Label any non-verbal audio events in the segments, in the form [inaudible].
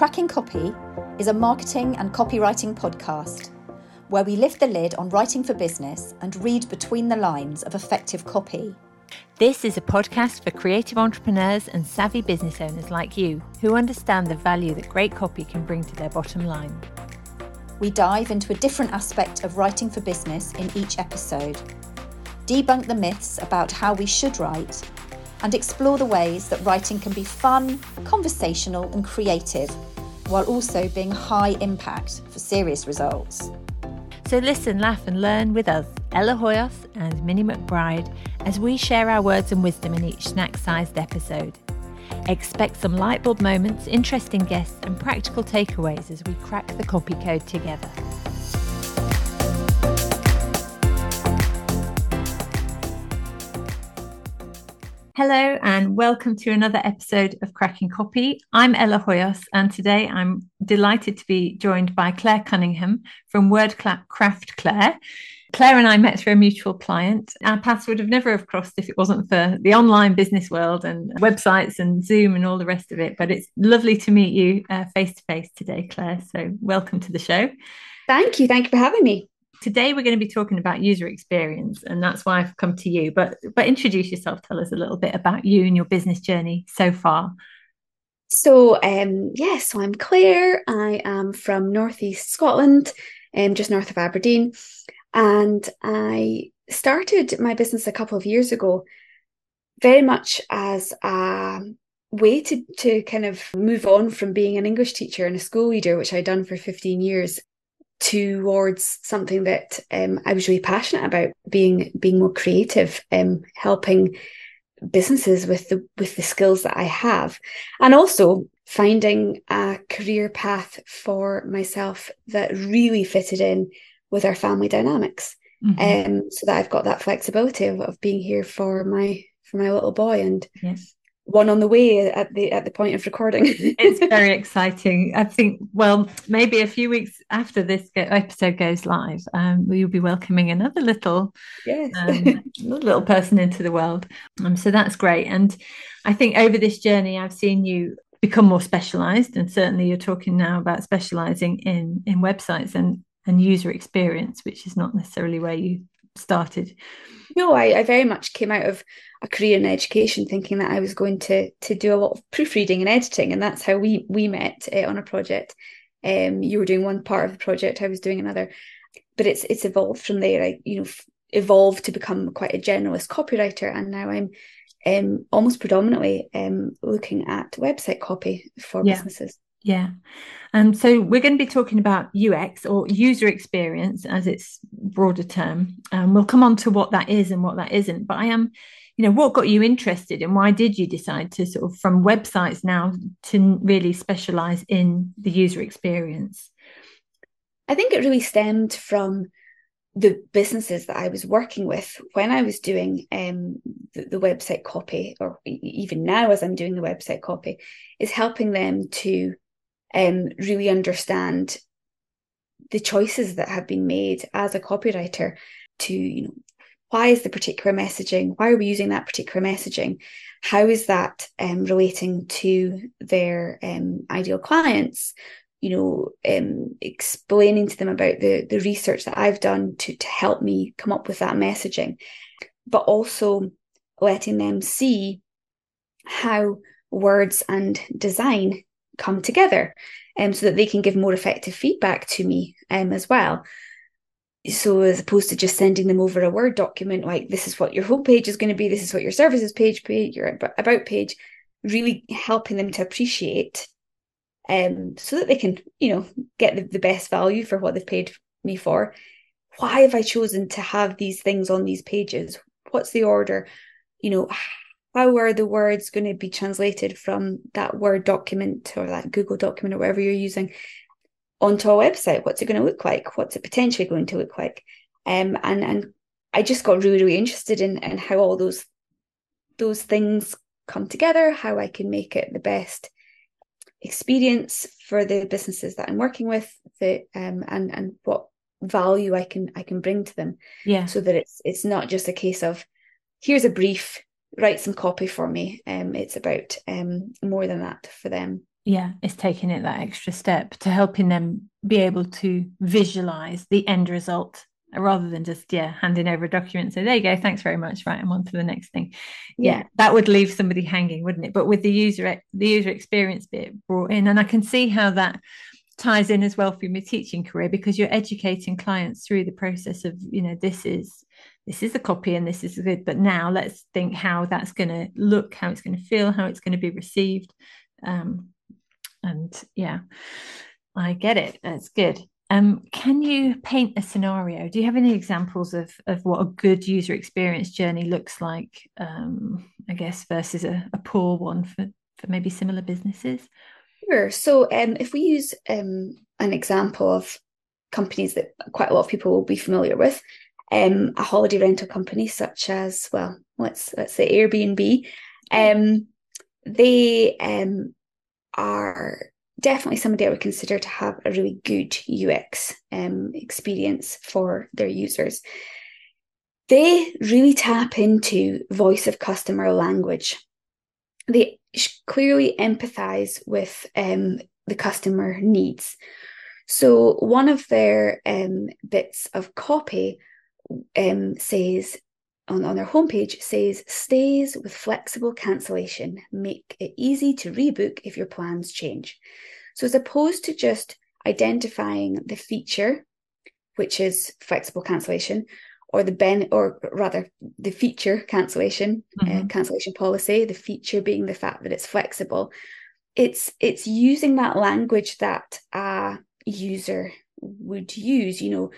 Cracking Copy is a marketing and copywriting podcast where we lift the lid on writing for business and read between the lines of effective copy. This is a podcast for creative entrepreneurs and savvy business owners like you who understand the value that great copy can bring to their bottom line. We dive into a different aspect of writing for business in each episode, debunk the myths about how we should write, and explore the ways that writing can be fun, conversational, and creative, while also being high impact for serious results. So listen, laugh, and learn with us, Ella Hoyos and Minnie McBride, as we share our words and wisdom in each snack sized episode. Expect some lightbulb moments, interesting guests, and practical takeaways as we crack the copy code together. Hello, and welcome to another episode of Cracking Copy. I'm Ella Hoyos, and today I'm delighted to be joined by Claire Cunningham from Wordcraft Craft Claire. Claire and I met through a mutual client. Our paths would have never have crossed if it wasn't for the online business world and websites and Zoom and all the rest of it. But it's lovely to meet you uh, face to face today, Claire. So welcome to the show. Thank you. Thank you for having me. Today we're going to be talking about user experience, and that's why I've come to you. But but introduce yourself. Tell us a little bit about you and your business journey so far. So um yes, yeah, so I'm Claire. I am from Northeast Scotland, um, just north of Aberdeen. And I started my business a couple of years ago, very much as a way to, to kind of move on from being an English teacher and a school leader, which I'd done for 15 years, towards something that um, I was really passionate about, being being more creative, um, helping businesses with the with the skills that I have, and also finding a career path for myself that really fitted in with our family dynamics. Mm-hmm. Um, so that I've got that flexibility of, of being here for my for my little boy and yes. One on the way at the at the point of recording. [laughs] it's very exciting. I think well maybe a few weeks after this episode goes live, um, you'll be welcoming another little yes. um, little person into the world. Um, so that's great. And I think over this journey, I've seen you become more specialized and certainly you're talking now about specializing in in websites and and user experience, which is not necessarily where you started. No, I, I very much came out of a career in education thinking that I was going to to do a lot of proofreading and editing, and that's how we we met uh, on a project. Um, you were doing one part of the project, I was doing another, but it's it's evolved from there. I you know f- evolved to become quite a generalist copywriter, and now I'm um, almost predominantly um, looking at website copy for yeah. businesses. Yeah. Um, so we're going to be talking about UX or user experience as its broader term. Um, we'll come on to what that is and what that isn't. But I am, you know, what got you interested and why did you decide to sort of from websites now to really specialize in the user experience? I think it really stemmed from the businesses that I was working with when I was doing um, the, the, website copy, or even now as I'm doing the website copy, is helping them to um, really understand the choices that have been made as a copywriter to, you know, why is the particular messaging? Why are we using that particular messaging? How is that um, relating to their um, ideal clients? You know, um, explaining to them about the the research that I've done to to help me come up with that messaging, but also letting them see how words and design come together um, so that they can give more effective feedback to me um, as well. So as opposed to just sending them over a Word document, like this is what your homepage is going to be, this is what your services page, page your about page, really helping them to appreciate um, so that they can, you know, get the, the best value for what they've paid me for. Why have I chosen to have these things on these pages? What's the order? You know, how are the words going to be translated from that Word document or that Google document or whatever you're using onto a website? What's it going to look like? What's it potentially going to look like? Um, and and I just got really really interested in in how all those those things come together, how I can make it the best experience for the businesses that I'm working with, the um, and and what value I can I can bring to them. Yeah. So that it's it's not just a case of here's a brief write some copy for me. Um, it's about um, more than that for them. yeah it's taking it that extra step to helping them be able to visualize the end result rather than just yeah handing over a document so there you go thanks very much right i'm on to the next thing yeah. yeah that would leave somebody hanging wouldn't it but with the user the user experience bit brought in and i can see how that ties in as well for my teaching career because you're educating clients through the process of you know this is this is the copy and this is good but now let's think how that's going to look how it's going to feel how it's going to be received. Um, and yeah i get it. That's good. Um, can you paint a scenario? Do you have any examples of of what a good user experience journey looks like um, i guess versus a, a poor one for for maybe similar businesses? Sure. So, um, if we use um, an example of companies that quite a lot of people will be familiar with, um, a holiday rental company such as, well, let's let's say Airbnb, um, they um, are definitely somebody I would consider to have a really good UX um, experience for their users. They really tap into voice of customer language. They clearly empathize with um, the customer needs. So one of their um, bits of copy um, says on, on their homepage says stays with flexible cancellation make it easy to rebook if your plans change. So as opposed to just identifying the feature, which is flexible cancellation, or the ben or rather the feature cancellation uh, mm-hmm. uh, cancellation policy the feature being the fact that it's flexible it's it's using that language that a user would use you know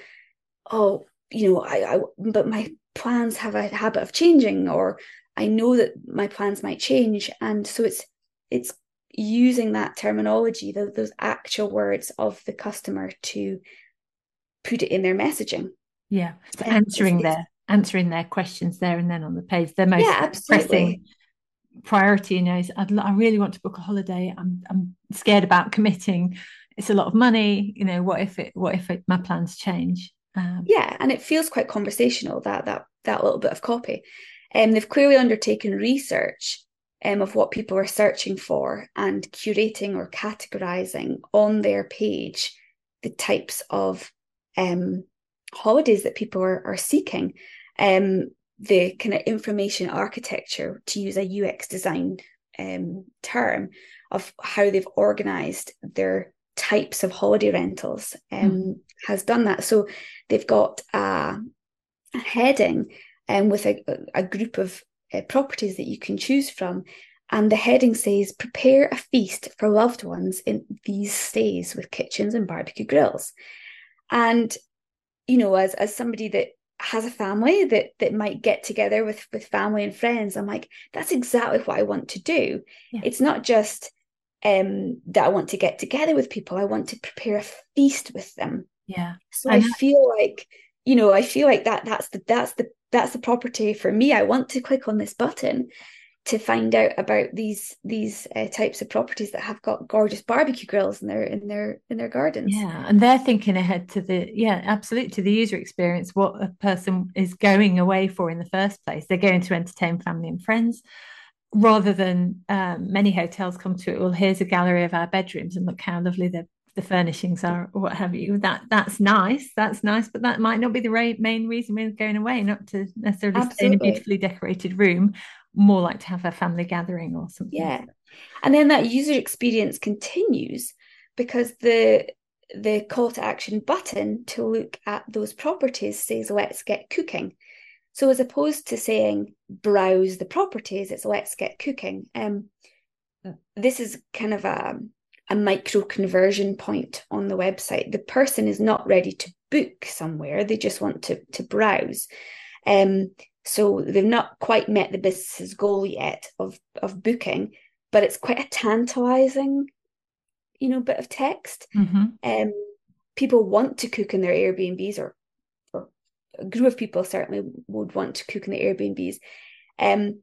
oh you know I, I but my plans have a habit of changing or i know that my plans might change. And so it's it's using that terminology those, those actual words of the customer to put it in their messaging. Yeah. Answering their answering their questions there and then on the page. Their most yeah, pressing priority you know is I'd, i really want to book a holiday. I'm i'm scared about [laughs] committing. It's a lot of money. You know what if it what if it, my plans change um, yeah and it feels quite conversational that that that little bit of copy and um, they've clearly undertaken research um, of what people are searching for and curating or categorizing on their page the types of um, holidays that people are, are seeking. Um, the kind of information architecture, to use a UX design um, term, of how they've organized their types of holiday rentals um, mm. Has done that. So they've got a, a heading um, with a, a group of uh, properties that you can choose from. And the heading says, prepare a feast for loved ones in these stays with kitchens and barbecue grills. And you know, as as somebody that has a family that that might get together with with family and friends, I'm like, that's exactly what I want to do. Yeah. It's not just um that I want to get together with people. I want to prepare a feast with them. Yeah. So I, I feel like, you know, I feel like that that's the that's the that's the property for me. I want to click on this button to find out about these these uh, types of properties that have got gorgeous barbecue grills in their in their in their gardens yeah and they're thinking ahead to the yeah absolutely to the user experience what a person is going away for in the first place they're going to entertain family and friends rather than um, many hotels come to it well here's a gallery of our bedrooms and look how lovely the the furnishings are or what have you that that's nice that's nice but that might not be the main reason we're going away not to necessarily Absolutely. stay in a beautifully decorated room more like to have a family gathering or something. Yeah. And then that user experience continues because the the call to action button to look at those properties says let's get cooking. So as opposed to saying browse the properties, it's let's get cooking. Um this is kind of a a micro conversion point on the website. The person is not ready to book somewhere, they just want to to browse. Um, so they've not quite met the business's goal yet of of booking, but it's quite a tantalizing, you know, bit of text. Mm-hmm. Um, people want to cook in their Airbnbs, or or a group of people certainly would want to cook in the Airbnbs. Um,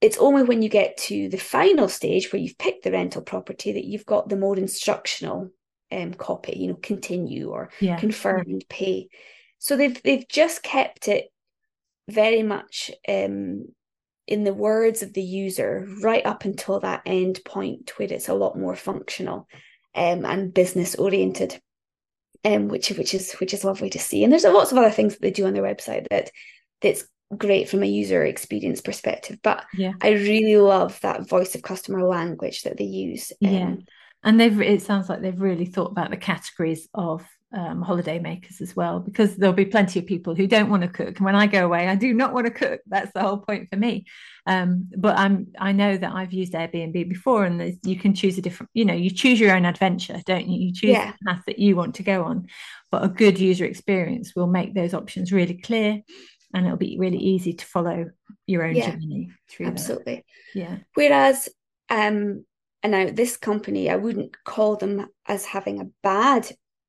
it's only when you get to the final stage where you've picked the rental property that you've got the more instructional um, copy, you know, continue or yeah. confirm and pay. So they've they've just kept it very much um, in the words of the user, right up until that end point where it's a lot more functional um, and business oriented. Um, which which is which is lovely to see. And there's lots of other things that they do on their website that that's great from a user experience perspective. But yeah. I really love that voice of customer language that they use. Um, yeah. And they've it sounds like they've really thought about the categories of um, holiday makers as well, because there'll be plenty of people who don't want to cook. And when I go away, I do not want to cook. That's the whole point for me. Um, but I'm I know that I've used Airbnb before, and you can choose a different. You know, you choose your own adventure, don't you? You choose yeah. the path that you want to go on. But a good user experience will make those options really clear, and it'll be really easy to follow your own yeah, journey through. Absolutely. That. Yeah. Whereas um and now this company i wouldn't call them as having a bad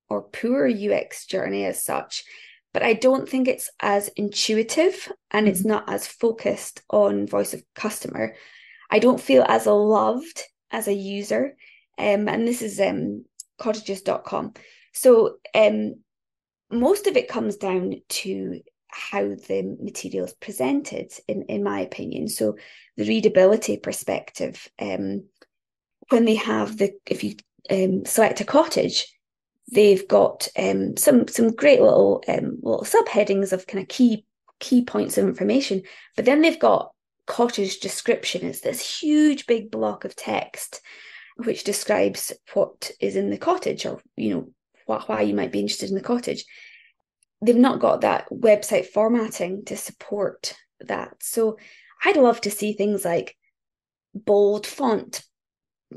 or poor UX journey as such, but I don't think it's as intuitive and mm-hmm. it's not as focused on voice of customer. I don't feel as loved as a user. Um, and this is um, cottages.com. So um, most of it comes down to how the material is presented, in, in my opinion. So the readability perspective, um, when they have the, if you um, select a cottage, they've got um, some some great little um, little subheadings of kind of key key points of information, but then they've got cottage description is this huge big block of text which describes what is in the cottage or you know wh- why you might be interested in the cottage they've not got that website formatting to support that so i'd love to see things like bold font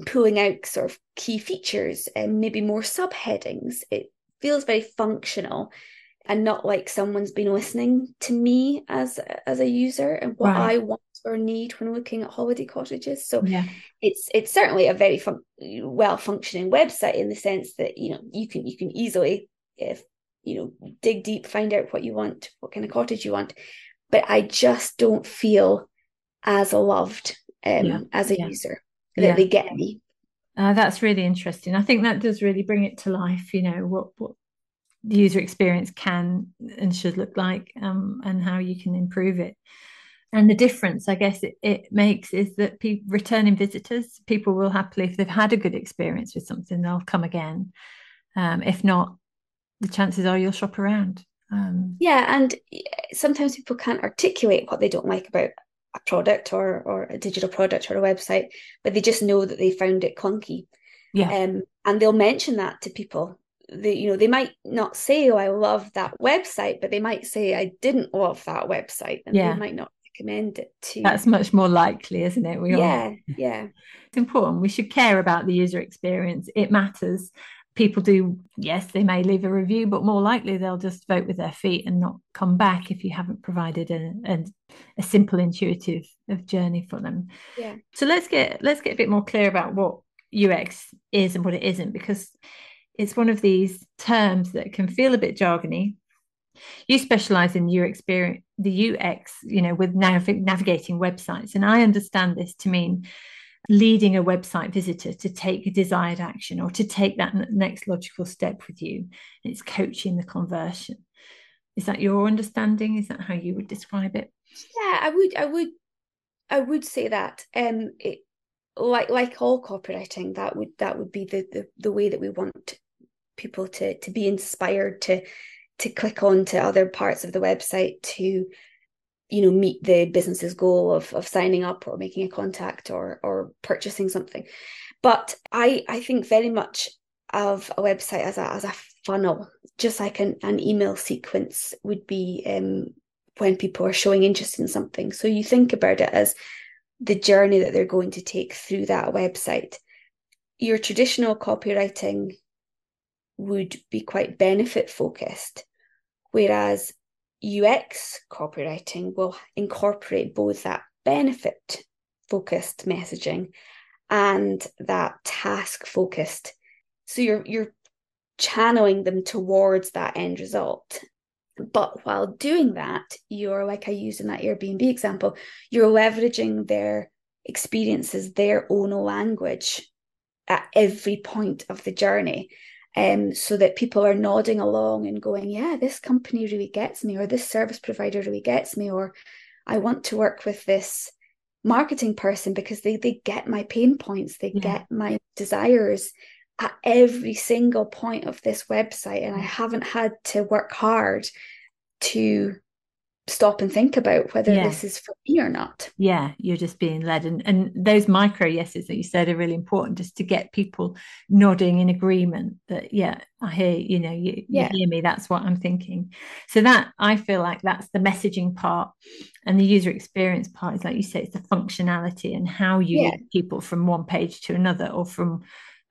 pulling out sort of key features and maybe more subheadings. It feels very functional and not like someone's been listening to me as as a user and what right. I want or need when looking at holiday cottages. So yeah. it's it's certainly a very fun, well functioning website in the sense that you know you can you can easily if you know dig deep find out what you want what kind of cottage you want but I just don't feel as loved um, yeah. as a yeah. user that yeah. they get me. Uh, that's really interesting. I think that does really bring it to life. You know what what the user experience can and should look like, um, and how you can improve it. And the difference, I guess, it, it makes is that people, returning visitors, people will happily, if they've had a good experience with something, they'll come again. Um, if not, the chances are you'll shop around. Um, yeah, and sometimes people can't articulate what they don't like about a product or or a digital product or a website, but they just know that they found it clunky. Yeah. Um, and they'll mention that to people. They, you know, they might not say, "Oh, I love that website," but they might say, "I didn't love that website," and yeah. they might not recommend it to. That's much more likely, isn't it? We yeah, all... yeah. [laughs] It's important. We should care about the user experience. It matters people do yes they may leave a review but more likely they'll just vote with their feet and not come back if you haven't provided a, a, a simple intuitive of journey for them. Yeah. So let's get let's get a bit more clear about what ux is and what it isn't because it's one of these terms that can feel a bit jargony. You specialize in user experience the ux you know with nav- navigating websites and i understand this to mean leading a website visitor to take a desired action or to take that next logical step with you. It's coaching the conversion. Is that your understanding? Is that how you would describe it? Yeah, I would. I would. I would say that. Um, it, like like all copywriting, that would that would be the the, the way that we want people to to be inspired to to click on to other parts of the website to you know meet the business's goal of of signing up or making a contact or or purchasing something. But i i think very much of a website as a as a funnel just like an, an email sequence would be um, when people are showing interest in something. So you think about it as the journey that they're going to take through that website. Your traditional copywriting would be quite benefit focused whereas UX copywriting will incorporate both that benefit focused messaging and that task focused. So you're you're channeling them towards that end result. But while doing that, you're like I used in that Airbnb example, you're leveraging their experiences, their own language at every point of the journey um, so that people are nodding along and going, yeah, this company really gets me, or this service provider really gets me, or I want to work with this marketing person because they they get my pain points they yeah. get my desires at every single point of this website and i haven't had to work hard to stop and think about whether yeah. this is for me or not. Yeah, you're just being led. And, and those micro yeses that you said are really important just to get people nodding in agreement that, yeah, I hear, you know, you, yeah. you hear me, that's what I'm thinking. So that I feel like that's the messaging part and the user experience part is like you say, it's the functionality and how you yeah. get people from one page to another or from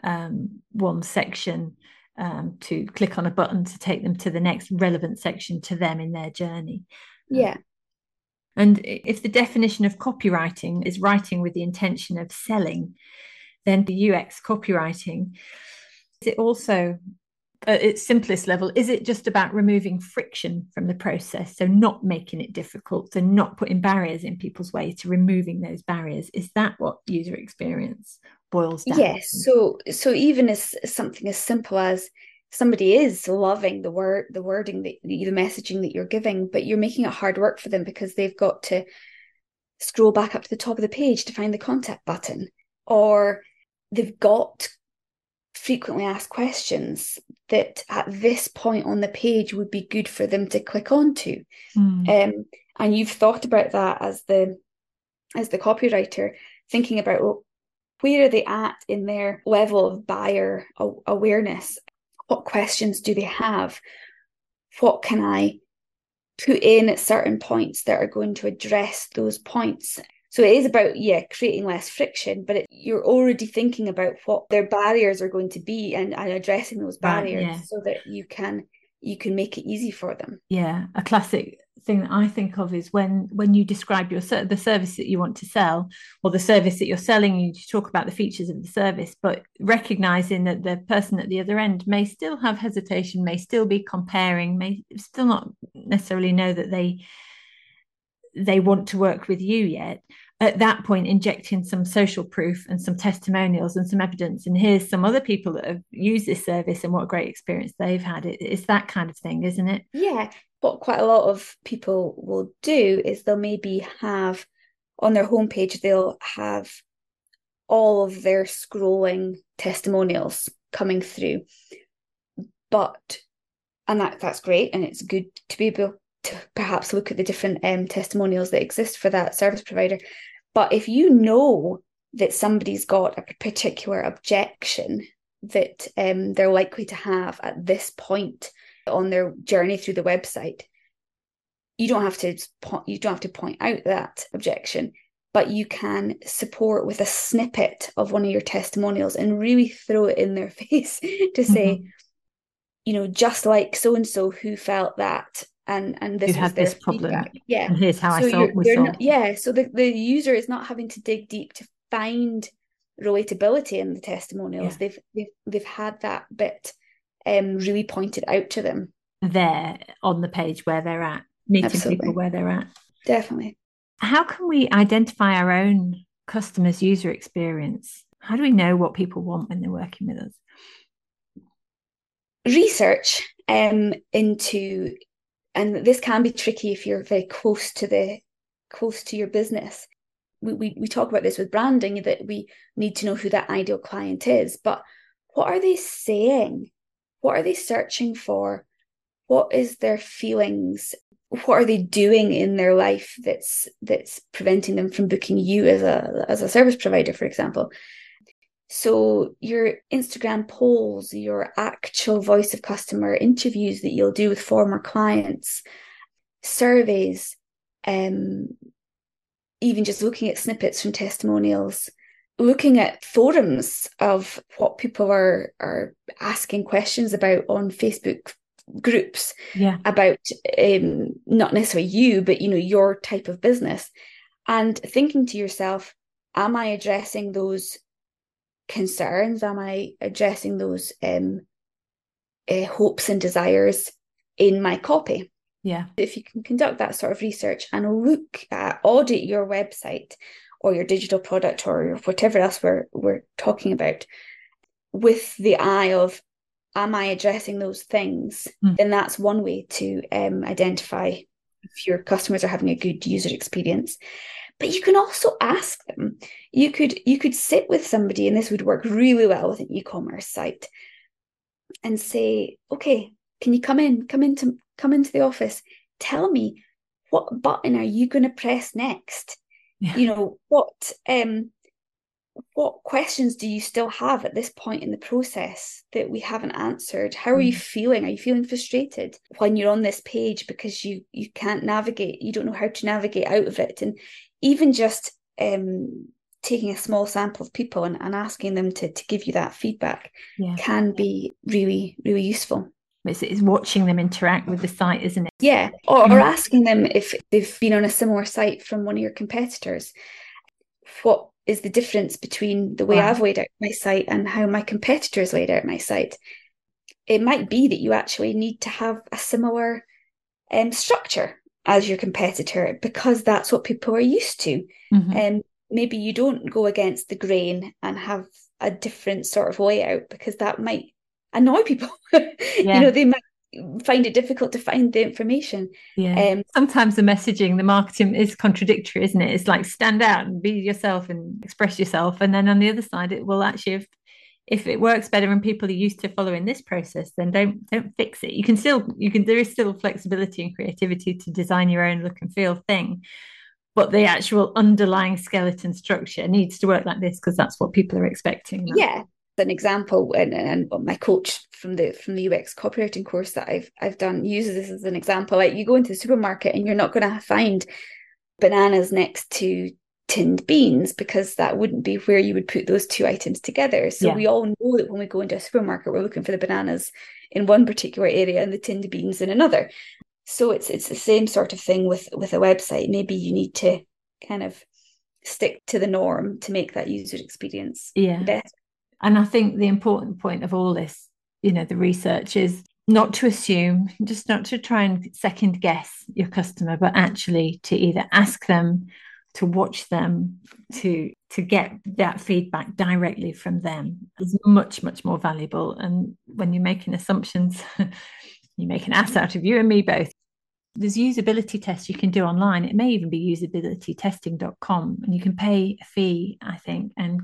um, one section um, to click on a button to take them to the next relevant section to them in their journey. Yeah. Um, and if the definition of copywriting is writing with the intention of selling, then the UX copywriting is it also at its simplest level is it just about removing friction from the process? So not making it difficult so not putting barriers in people's way to removing those barriers. Is that what user experience boils down yes so so even as something as simple as somebody is loving the word the wording the, the messaging that you're giving but you're making it hard work for them because they've got to scroll back up to the top of the page to find the contact button or they've got frequently asked questions that at this point on the page would be good for them to click onto mm. um, and you've thought about that as the as the copywriter thinking about well, where are they at in their level of buyer awareness what questions do they have? What can I put in at certain points that are going to address those points? So it is about, yeah, creating less friction, but it, you're already thinking about what their barriers are going to be and, and addressing those barriers yeah. so that you can you can make it easy for them. Yeah, a classic thing that I think of is when when you describe your the service that you want to sell or the service that you're selling, you talk about the features of the service, but recognizing that the person at the other end may still have hesitation, may still be comparing, may still not necessarily know that they they want to work with you yet at that point injecting some social proof and some testimonials and some evidence and here's some other people that have used this service and what a great experience they've had. It, it's that kind of thing isn't it? Yeah what quite a lot of people will do is they'll maybe have on their homepage they'll have all of their scrolling testimonials coming through. But and that that's great and it's good to be able to perhaps look at the different um, testimonials that exist for that service provider but if you know that somebody's got a particular objection that um, they're likely to have at this point on their journey through the website you don't have to you don't have to point out that objection but you can support with a snippet of one of your testimonials and really throw it in their [laughs] face to say mm-hmm. you know just like so and so who felt that and and this you had this problem. feedback. yeah. And here's how so i you're not, yeah so the, the user is not having to dig deep to find relatability in the testimonials. Yeah. they've, they've they've had that bit um really pointed out to them. There on the page where they're at meeting Absolutely. people where they're at. Definitely. How can we identify our own customers user experience? How do we know what people want when they're working with us? Research um, into and this can be tricky if you're very close to the close to your business. We, we, we talk about this with branding that we need to know who that ideal client is but what are they saying? What are they searching for? What is their feelings? What are they doing in their life that's that's preventing them from booking you as a as a service provider for example so your Instagram polls, your actual voice of customer interviews that you'll do with former clients, surveys, um, even just looking at snippets from testimonials, looking at forums of what people are are asking questions about on Facebook groups yeah. about um, not necessarily you, but you know your type of business, and thinking to yourself, am I addressing those concerns? Am I addressing those um, uh, hopes and desires in my copy? Yeah. If you can conduct that sort of research and look at audit your website or your digital product or whatever else we're we're talking about with the eye of am I addressing those things? Mm. Then that's one way to um, identify if your customers are having a good user experience. But you can also ask them. You could you could sit with somebody and this would work really well with an e-commerce site and say okay can you come in come into come into the office? Tell me what button are you going to press next? Yeah. you know what um what questions do you still have at this point in the process that we haven't answered? How are you mm. feeling? Are you feeling frustrated when you're on this page because you you can't navigate you don't know how to navigate out of it? And even just um, taking a small sample of people and, and asking them to, to give you that feedback yeah. can be really really useful. It's, it's, watching them interact with the site isn't it? Yeah. Or, or mm. asking them if they've been on a similar site from one of your competitors. What is the difference between the way wow. I've laid out my site and how my competitors laid out my site. It might be that you actually need to have a similar um, structure as your competitor because that's what people are used to. And mm-hmm. um, maybe you don't go against the grain and have a different sort of layout because that might annoy people. [laughs] Yeah. you know, they might find it difficult to find the information. Yeah. Um, Sometimes the messaging, the marketing is contradictory, isn't it? It's like stand out and be yourself and express yourself. And then on the other side, it will actually, if, if it works better and people are used to following this process, then don't don't fix it. You can still you can there is still flexibility and creativity to design your own look and feel thing. But the actual underlying skeleton structure needs to work like this because that's what people are expecting. Yeah, an example and, and my coach from the from the UX copywriting course that I've I've done uses this as an example. Like you go into the supermarket and you're not going to find bananas next to tinned beans because that wouldn't be where you would put those two items together. So yeah. we all know that when we go into a supermarket, we're looking for the bananas in one particular area and the tinned beans in another. So it's it's the same sort of thing with with a website. Maybe you need to kind of stick to the norm to make that user experience yeah. better. And I think the important point of all this, you know, the research is not to assume, just not to try and second guess your customer, but actually to either ask them, to watch them, to to get that feedback directly from them is much, much more valuable. And when you're making assumptions, [laughs] you make an ass out of you and me both. There's usability tests you can do online. It may even be usabilitytesting.com and you can pay a fee, I think, and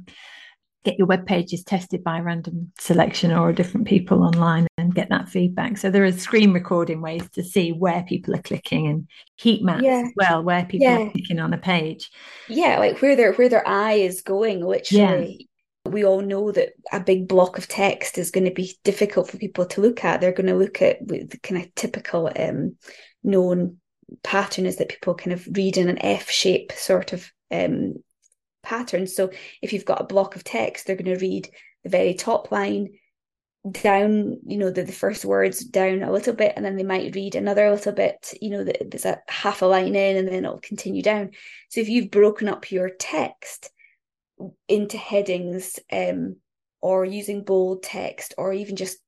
get your web pages tested by random selection or different people online and get that feedback. So there are screen recording ways to see where people are clicking and heat maps yeah. as well, where people yeah. are clicking on a page. Yeah, like where their where their eye is going, literally. Yeah. We all know that a big block of text is going to be difficult for people to look at. They're going to look at the kind of typical um, known pattern is that people kind of read in an F shape sort of um, patterns. So if you've got a block of text, they're going to read the very top line down, you know, the, the first words down a little bit, and then they might read another little bit, you know, there's a half a line in, and then it'll continue down. So if you've broken up your text into headings, um, or using bold text, or even just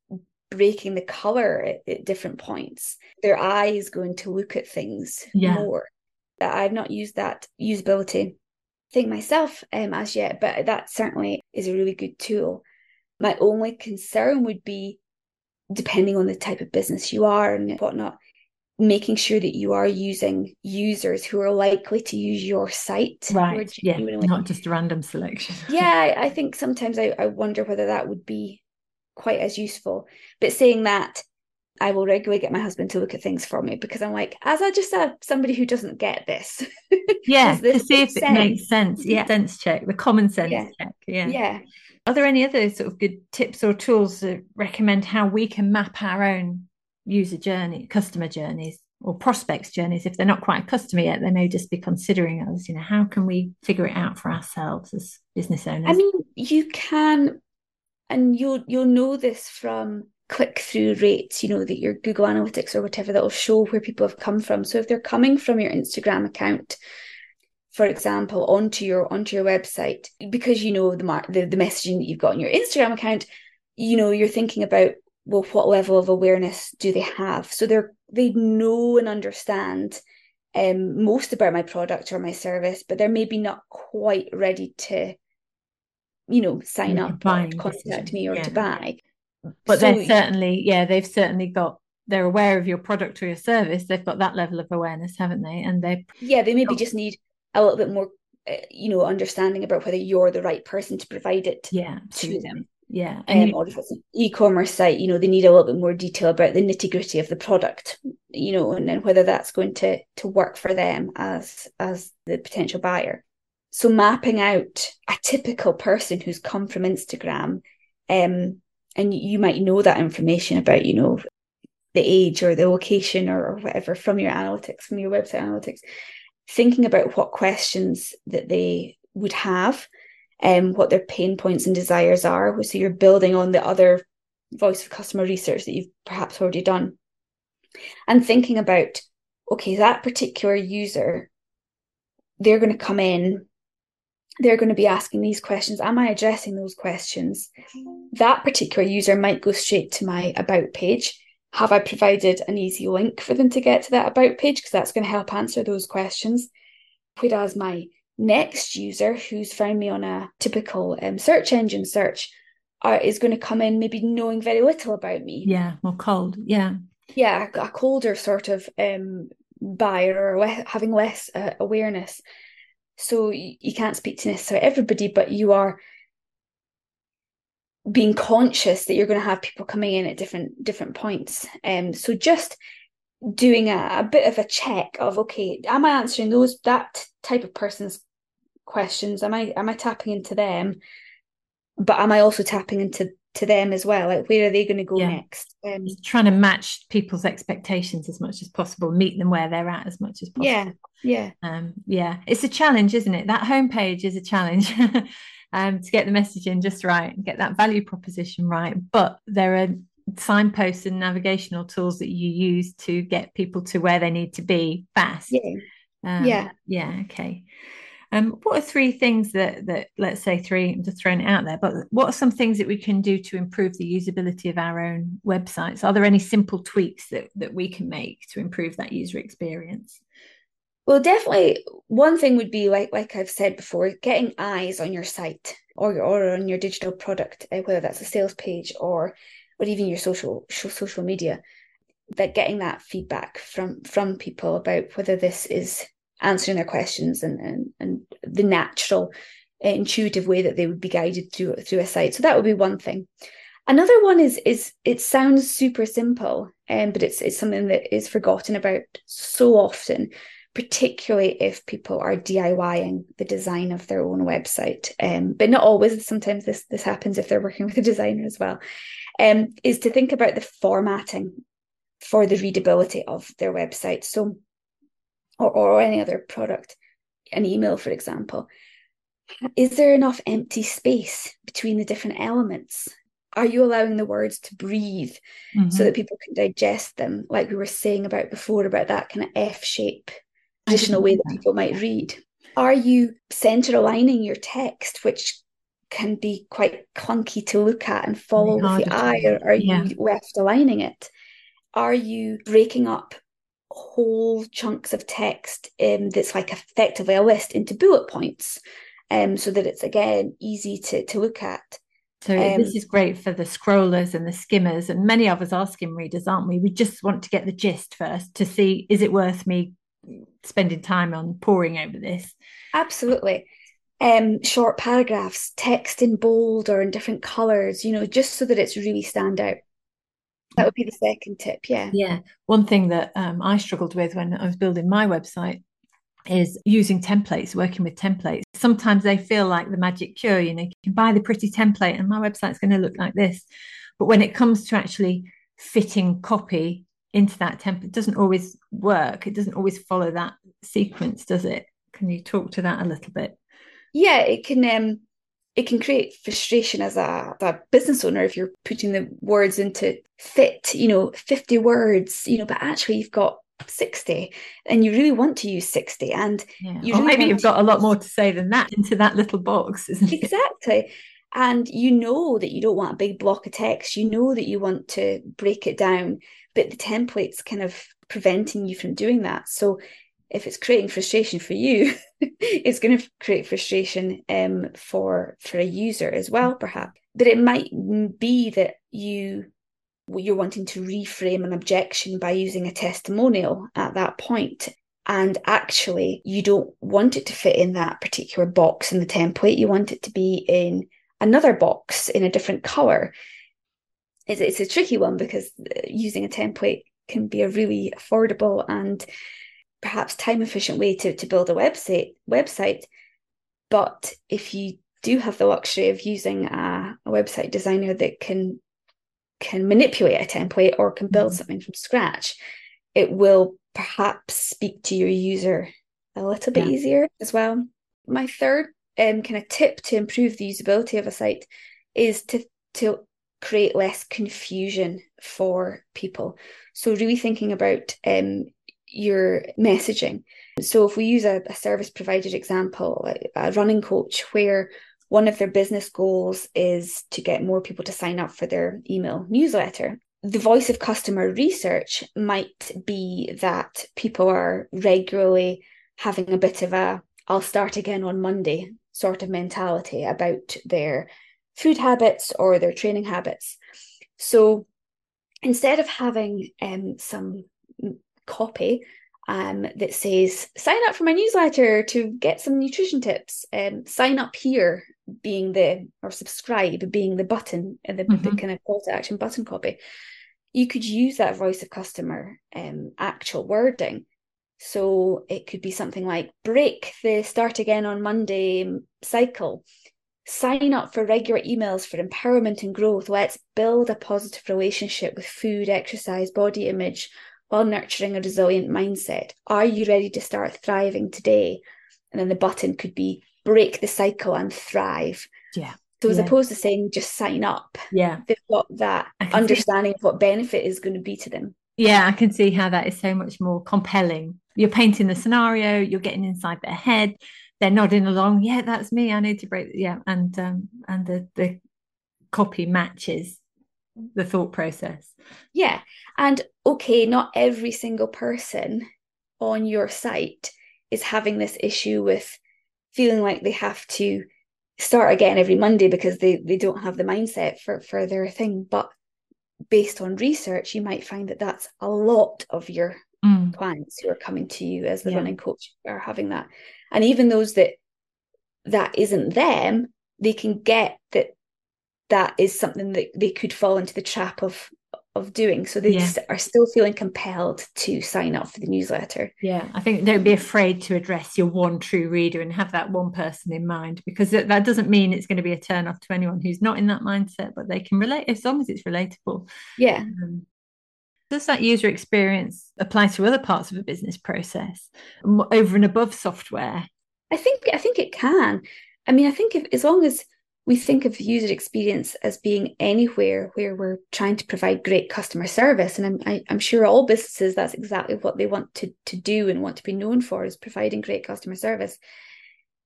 breaking the color at, at different points, their eye is going to look at things yeah. more. I've not used that usability thing myself um, as yet, but that certainly is a really good tool. My only concern would be, depending on the type of business you are and whatnot, making sure that you are using users who are likely to use your site. Right. Yeah. Not just random selection. [laughs] yeah. I think sometimes I, I wonder whether that would be quite as useful. But saying that, I will regularly get my husband to look at things for me because I'm like, as I just said, somebody who doesn't get this. [laughs] Yeah, this to see if sense? it makes sense. Yeah, sense check, the common sense yeah. check. Yeah. Yeah. Are there any other sort of good tips or tools that recommend how we can map our own user journey, customer journeys, or prospects journeys? If they're not quite a customer yet, they may just be considering us. You know, how can we figure it out for ourselves as business owners? I mean, you can, and you'll you'll know this from click through rates, you know, that your Google Analytics or whatever that will show where people have come from. So if they're coming from your Instagram account, for example, onto your onto your website, because you know the the, the messaging that you've got on your Instagram account, you know, you're thinking about well, what level of awareness do they have? So they're they know and understand um, most about my product or my service, but they're maybe not quite ready to, you know, sign up or contact me or yeah. to buy but so, they're certainly yeah they've certainly got they're aware of your product or your service they've got that level of awareness haven't they? And they yeah they maybe just need a little bit more uh, you know understanding about whether you're the right person to provide it yeah to them yeah. Um, or if it's an e-commerce site you know they need a little bit more detail about the nitty-gritty of the product you know and then whether that's going to to work for them as as the potential buyer. So mapping out a typical person who's come from instagram um and you might know that information about you know the age or the location or, or whatever from your analytics from your website analytics thinking about what questions that they would have and um, what their pain points and desires are. So you're building on the other voice of customer research that you've perhaps already done. And thinking about, okay, that particular user, they're going to come in, they're going to be asking these questions. Am I addressing those questions? That particular user might go straight to my about page have I provided an easy link for them to get to that about page? Because that's going to help answer those questions. Whereas my next user who's found me on a typical um, search engine search uh, is going to come in maybe knowing very little about me. Yeah, more cold. Yeah. Yeah, a, colder sort of um, buyer or le- having less uh, awareness. So you, you can't speak to necessarily everybody, but you are being conscious that you're going to have people coming in at different different points. Um so just doing a, a bit of a check of okay am i answering those that type of person's questions? Am i am i tapping into them? But am i also tapping into to them as well like where are they going to go yeah. next um, trying to match people's expectations as much as possible meet them where they're at as much as possible yeah yeah um yeah it's a challenge isn't it that homepage is a challenge [laughs] um, to get the message in just right and get that value proposition right. But there are signposts and navigational tools that you use to get people to where they need to be fast. Yeah. Um, yeah. Yeah. Okay. Um, what are three things that that let's say three? I'm just it out there, but what are some things that we can do to improve the usability of our own websites? Are there any simple tweaks that that we can make to improve that user experience? Well, definitely one thing would be like like I've said before, getting eyes on your site or your or on your digital product, uh, whether that's a sales page or or even your social social media. That getting that feedback from from people about whether this is answering their questions and and, and the natural, uh, intuitive way that they would be guided through through a site. So that would be one thing. Another one is is it sounds super simple, um, but it's it's something that is forgotten about so often particularly if people are DIYing the design of their own website. Um, but not always. Sometimes this this happens if they're working [laughs] with a designer as well. Um, is to think about the formatting for the readability of their website. So, or, or any other product, an email, for example. Is there enough empty space between the different elements? Are you allowing the words to breathe mm-hmm. so that people can digest them, like we were saying about before, about that kind of F shape traditional way that people might read. Are you center aligning your text, which can be quite clunky to look at and follow with the eye, or are yeah. you left aligning it? Are you breaking up whole chunks of text um, that's like effectively a list into bullet points um, so that it's again easy to, to look at? So um, this is great for the scrollers and the skimmers, and many of us are skim readers, aren't we? We just want to get the gist first to see is it worth me spending time on poring over this. Absolutely. Um, short paragraphs, text in bold or in different colors, you know, just so that it's really stand out. That would be the second tip. Yeah. Yeah. One thing that um, I struggled with when I was building my website is using templates, working with templates. Sometimes they feel like the magic cure, you know, you can buy the pretty template and my website's going to look like this. But when it comes to actually fitting copy into that template it doesn't always work it doesn't always follow that sequence does it can you talk to that a little bit yeah it can um it can create frustration as a, a business owner if you're putting the words into fit you know 50 words you know but actually you've got 60 and you really want to use 60 and yeah. you really maybe you've got a lot more to say than that into that little box isn't it? exactly and you know that you don't want a big block of text you know that you want to break it down but the template's kind of preventing you from doing that. So if it's creating frustration for you, [laughs] it's going to create frustration um, for for a user as well, perhaps. But it might be that you you're wanting to reframe an objection by using a testimonial at that point. And actually, you don't want it to fit in that particular box in the template. You want it to be in another box in a different color. It's, it's a tricky one because uh, using a template can be a really affordable and perhaps time efficient way to, to build a website website. But if you do have the luxury of using a, a website designer that can can manipulate a template or can build mm-hmm. something from scratch, it will perhaps speak to your user a little bit yeah. easier as well. My third um, kind of tip to improve the usability of a site is to to create less confusion for people. So really thinking about um, your messaging. So if we use a, a service provider example, a running coach, where one of their business goals is to get more people to sign up for their email newsletter. The voice of customer research might be that people are regularly having a bit of a I'll start again on Monday sort of mentality about their food habits or their training habits. So instead of having um, some copy um, that says sign up for my newsletter to get some nutrition tips um, sign up here being the or subscribe being the button and the, mm-hmm. the kind of call to action button copy. You could use that voice of customer um, actual wording. So it could be something like break the start again on monday cycle. Sign up for regular emails for empowerment and growth. Let's build a positive relationship with food exercise body image while nurturing a resilient mindset? Are you ready to start thriving today? And then the button could be break the cycle and thrive. Yeah. So as yeah. opposed to saying just sign up, yeah, they've got that understanding of what benefit is going to be to them. Yeah, I can see how that is so much more compelling. You're painting the scenario, you're getting inside their head, they're nodding along. Yeah, that's me. I need to break. Yeah, and um, and the the copy matches the thought process. Yeah. And okay, not every single person on your site is having this issue with feeling like they have to start again every Monday because they, they don't have the mindset for, for their thing. But based on research, you might find that that's a lot of your mm. clients who are coming to you as the yeah. running coach are having that. And even those that that isn't them, they can get that that is something that they could fall into the trap of of doing. So they yeah. are still feeling compelled to sign up for the newsletter. Yeah i think don't be afraid to address your one true reader and have that one person in mind because that doesn't mean it's going to be a turn off to anyone who's not in that mindset but they can relate as long as it's relatable. Yeah. Um, does that user experience apply to other parts of a business process over and above software? I think i think it can. I mean i think if as long as we think of user experience as being anywhere where we're trying to provide great customer service. And I'm, I, am i am sure all businesses that's exactly what they want to, to do and want to be known for is providing great customer service.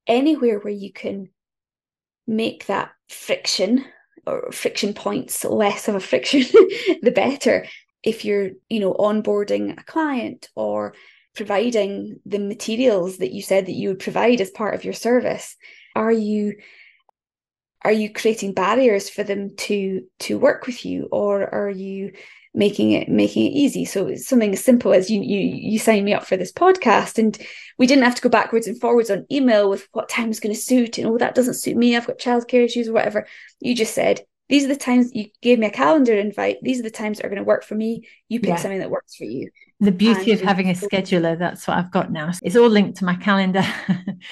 Anywhere where you can make that friction or friction points less of a friction [laughs] the better. If you're you know onboarding a client or providing the materials that you said that you would provide as part of your service are you are you creating barriers for them to to work with you or are you making it making it easy? So it's something as simple as you you you signed me up for this podcast and we didn't have to go backwards and forwards on email with what time is going to suit and oh that doesn't suit me. I've got childcare issues or whatever. You just said these are the times you gave me a calendar invite these are the times that are going to work for me. You pick yeah. something that works for you. The beauty and of having a scheduler that's what i've got now. It's all linked to my calendar.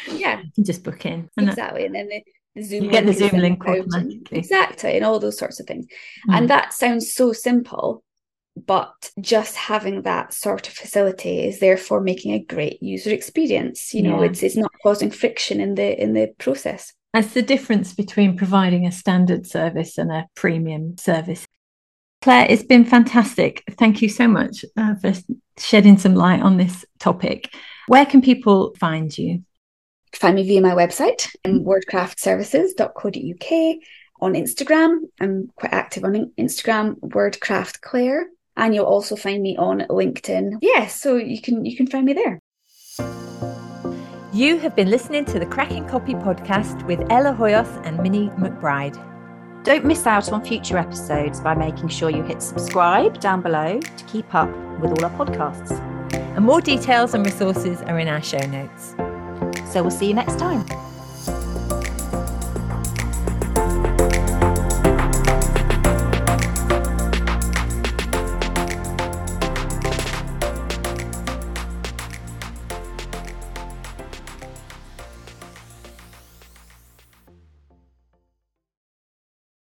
Yeah. [laughs] You can just book in. And exactly and then the, Zoom you get the Zoom link automatically. Exactly, and all those sorts of things. Mm. And that sounds so simple, but just having that sort of facility is therefore making a great user experience. You know, yeah. it's it's not causing friction in the in the process. That's the difference between providing a standard service and a premium service. Claire, it's been fantastic. Thank you so much uh, for shedding some light on this topic. Where can people find you? Find me via my website, um, wordcraftservices.co.uk. On Instagram, I'm quite active on Instagram, Wordcraft Claire, and you'll also find me on LinkedIn. Yeah, so you can you can find me there. You have been listening to the Cracking Copy podcast with Ella Hoyos and Minnie McBride. Don't miss out on future episodes by making sure you hit subscribe down below to keep up with all our podcasts. And more details and resources are in our show notes. So we'll see you next time.